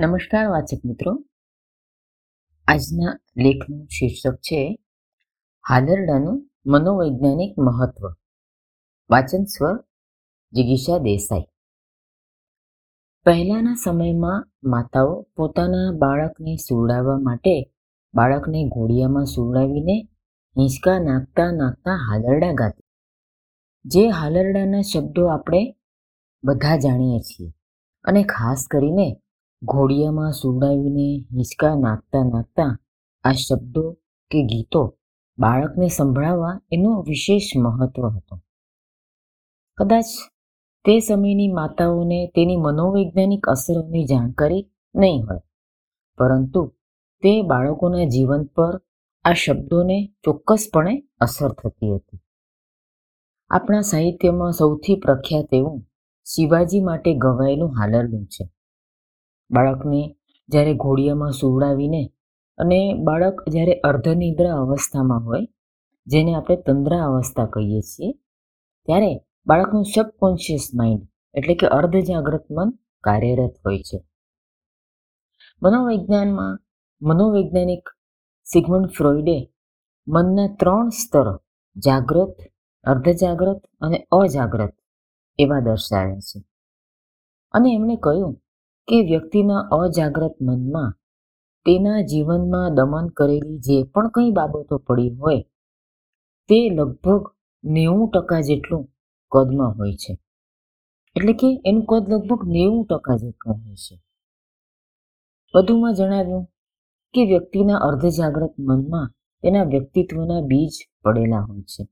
નમસ્કાર વાચક મિત્રો. આજના લેખનું શીર્ષક છે હાલરડાનું મનોવૈજ્ઞાનિક મહત્વ. વાચન સ્વર જિગીષા દેસાઈ. પહેલાના સમયમાં માતાઓ પોતાના બાળકને સુવડાવવા માટે બાળકને ઘોડિયામાં સુવડાવીને હિંચકા નાખતા નાખતા હાલરડા ગાતી. જે હાલરડાના શબ્દો આપણે બધા જાણીએ છીએ. અને ખાસ કરીને ઘોડિયામાં સુવડાવીને હિંચકા નાખતા નાખતા આ શબ્દો કે ગીતો બાળકને સંભળાવવા એનું વિશેષ મહત્વ હતું. કદાચ તે સમયની માતાઓને તેની મનોવૈજ્ઞાનિક અસરોની જાણકારી નહીં હોય, પરંતુ તે બાળકોના જીવન પર આ શબ્દોને ચોક્કસપણે અસર થતી હતી. આપણા સાહિત્યમાં સૌથી પ્રખ્યાત એવું શિવાજી માટે ગવાયેલું હાલરડું છે. બાળકને જ્યારે ઘોડિયામાં સુવડાવીને અને બાળક જ્યારે અર્ધનિદ્રા અવસ્થામાં હોય, જેને આપણે તંદ્રા અવસ્થા કહીએ છીએ, ત્યારે બાળકનું સબકોન્શિયસ માઇન્ડ એટલે કે અર્ધ જાગૃત મન કાર્યરત હોય છે. મનોવિજ્ઞાનમાં મનોવૈજ્ઞાનિક સિગમન્ડ ફ્રોઈડે મનના ત્રણ સ્તર જાગ્રત, અર્ધજાગ્રત અને અજાગ્રત એવા દર્શાવ્યા છે. અને એમણે કહ્યું કે વ્યક્તિના અજાગ્રત મનમાં તેના જીવનમાં દમન કરેલી જે પણ કંઈ બાબતો પડી હોય, તે લગભગ નેવું ટકા જેટલું કદમાં હોય છે. એટલે કે એનું કદ લગભગ નેવું ટકા જેટલું હોય છે. વધુમાં જણાવ્યું કે વ્યક્તિના અર્ધજાગ્રત મનમાં તેના વ્યક્તિત્વના બીજ પડેલા હોય છે.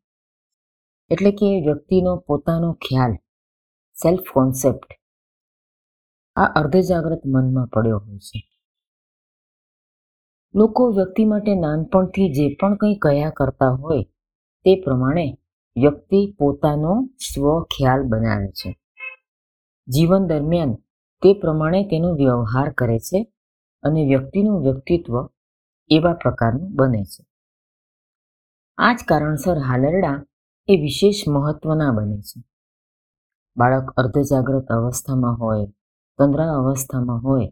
એટલે કે વ્યક્તિનો પોતાનો ખ્યાલ સેલ્ફ કોન્સેપ્ટ આ અર્ધજાગ્રત મનમાં પડ્યો હોય છે. લોકો વ્યક્તિ માટે નાનપણથી જે પણ કંઈ કયા કરતા હોય, તે પ્રમાણે વ્યક્તિ પોતાનો સ્વ ખ્યાલ બનાવે છે. જીવન દરમિયાન તે પ્રમાણે તેનો વ્યવહાર કરે છે અને વ્યક્તિનું વ્યક્તિત્વ એવા પ્રકારનું બને છે. આ જ કારણસર હાલરડા એ વિશેષ મહત્વના બને છે. બાળક અર્ધજાગ્રત અવસ્થામાં હોય તંદ્રા અવસ્થામાં હોય,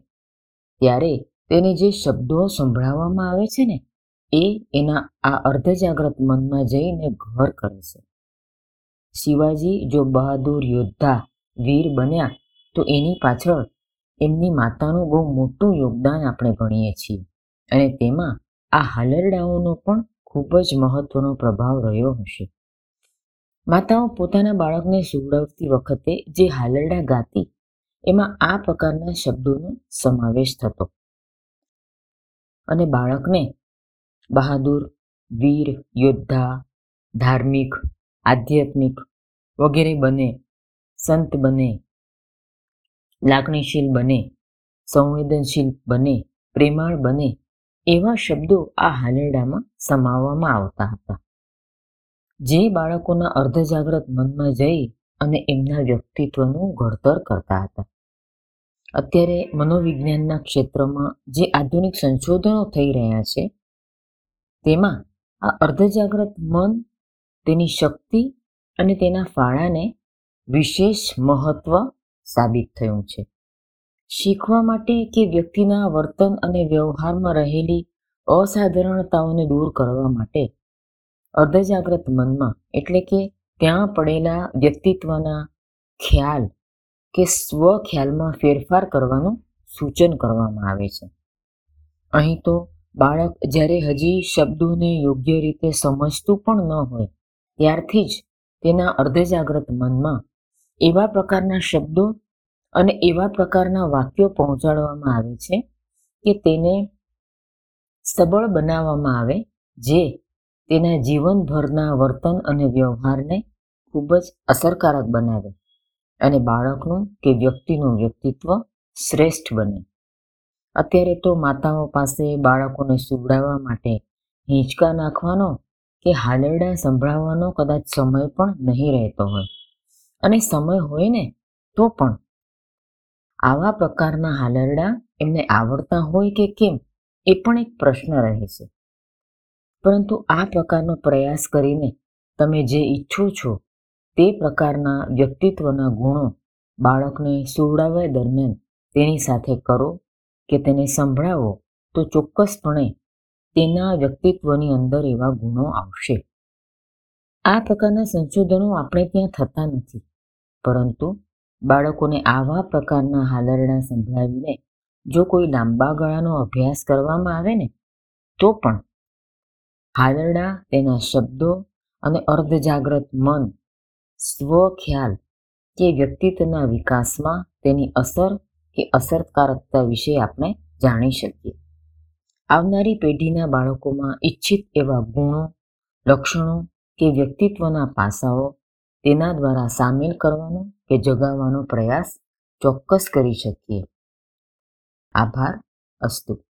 ત્યારે તેને જે શબ્દો સંભળાવવામાં આવે છે ને, એ એના આ અર્ધજાગ્રત મનમાં જઈને ઘર કરે છે. શિવાજી જો બહાદુર યોદ્ધા, વીર બન્યા, તો એની પાછળ એમની માતાનું બહુ મોટું યોગદાન આપણે ગણીએ છીએ. અને તેમાં આ હાલરડાઓનો પણ ખૂબ જ મહત્વનો પ્રભાવ રહ્યો હશે. માતાઓ પોતાના બાળકને સુવડાવતી વખતે જે હાલરડા ગાતી એમાં આ પ્રકારના શબ્દોનો સમાવેશ થતો. અને બાળકને બહાદુર, વીર, યોદ્ધા, ધાર્મિક, આધ્યાત્મિક વગેરે બને, સંત બને, લાગણીશીલ બને, સંવેદનશીલ બને, પ્રેમાળ બને એવા શબ્દો આ હાલરડામાં સમાવવામાં આવતા હતા. જે બાળકોના અર્ધજાગ્રત મનમાં જઈ અને એમના વ્યક્તિત્વનું ઘડતર કરતા હતા. અત્યારે મનોવિજ્ઞાનના ક્ષેત્રમાં જે આધુનિક સંશોધનો થઈ રહ્યા છે, તેમાં આ અર્ધજાગ્રત મન, તેની શક્તિ અને તેના ફાળાને વિશેષ મહત્વ સાબિત થયું છે. શીખવા માટે કે વ્યક્તિના વર્તન અને વ્યવહારમાં રહેલી અસાધારણતાઓને દૂર કરવા માટે અર્ધજાગ્રત મનમાં, એટલે કે ત્યાં પડેલા વ્યક્તિત્વના ખ્યાલ કે સ્વ ખ્યાલમાં ફેરફાર કરવાનું સૂચન કરવામાં આવે છે. અહીં તો બાળક જ્યારે હજી શબ્દોને યોગ્ય રીતે સમજતું પણ ન હોય, ત્યારથી જ તેના અર્ધજાગ્રત મનમાં એવા પ્રકારના શબ્દો અને એવા પ્રકારના વાક્યો પહોંચાડવામાં આવે છે કે તેને સબળ બનાવવામાં આવે, જે તેના જીવનભરના વર્તન અને વ્યવહારને ખૂબ જ અસરકારક બનાવે. અને બાળકનું કે વ્યક્તિનું વ્યક્તિત્વ શ્રેષ્ઠ બને. અત્યારે તો માતાઓ પાસે બાળકોને સુવડાવવા માટે હિંચકા નાખવાનો કે હાલરડા સંભળાવવાનો કદાચ સમય પણ નહીં રહેતો હોય. અને સમય હોય ને તો પણ. આવા પ્રકારના હાલરડા એમને આવડતા હોય કે કેમ એ પણ એક પ્રશ્ન રહે છે. પરંતુ આ પ્રકારનો પ્રયાસ કરીને તમે જે ઈચ્છો છો તે પ્રકારના વ્યક્તિત્વના ગુણો બાળકને સુવડાવવા દરમિયાન તેની સાથે કરો કે તેને સંભળાવો, તો ચોક્કસપણે તેના વ્યક્તિત્વની અંદર એવા ગુણો આવશે. આ પ્રકારના સંશોધનો આપણે ત્યાં થતા નથી. પરંતુ બાળકોને આવા પ્રકારના હાલરડા સંભળાવીને જો કોઈ લાંબા ગાળાનો અભ્યાસ કરવામાં આવે ને, તો પણ હાલરડા તેના શબ્દો અને અર્ધજાગ્રત મન સ્વ ખ્યાલ કે વ્યક્તિત્વના વિકાસમાં તેની અસર કે અસરકારકતા વિશે આપણે જાણી શકીએ. આવનારી પેઢીના બાળકોમાં ઈચ્છિત એવા ગુણો, લક્ષણો કે વ્યક્તિત્વના પાસાઓ તેના દ્વારા સામેલ કરવાનો કે જગાવવાનો પ્રયાસ ચોક્કસ કરી શકીએ. આભાર, અસ્તુ.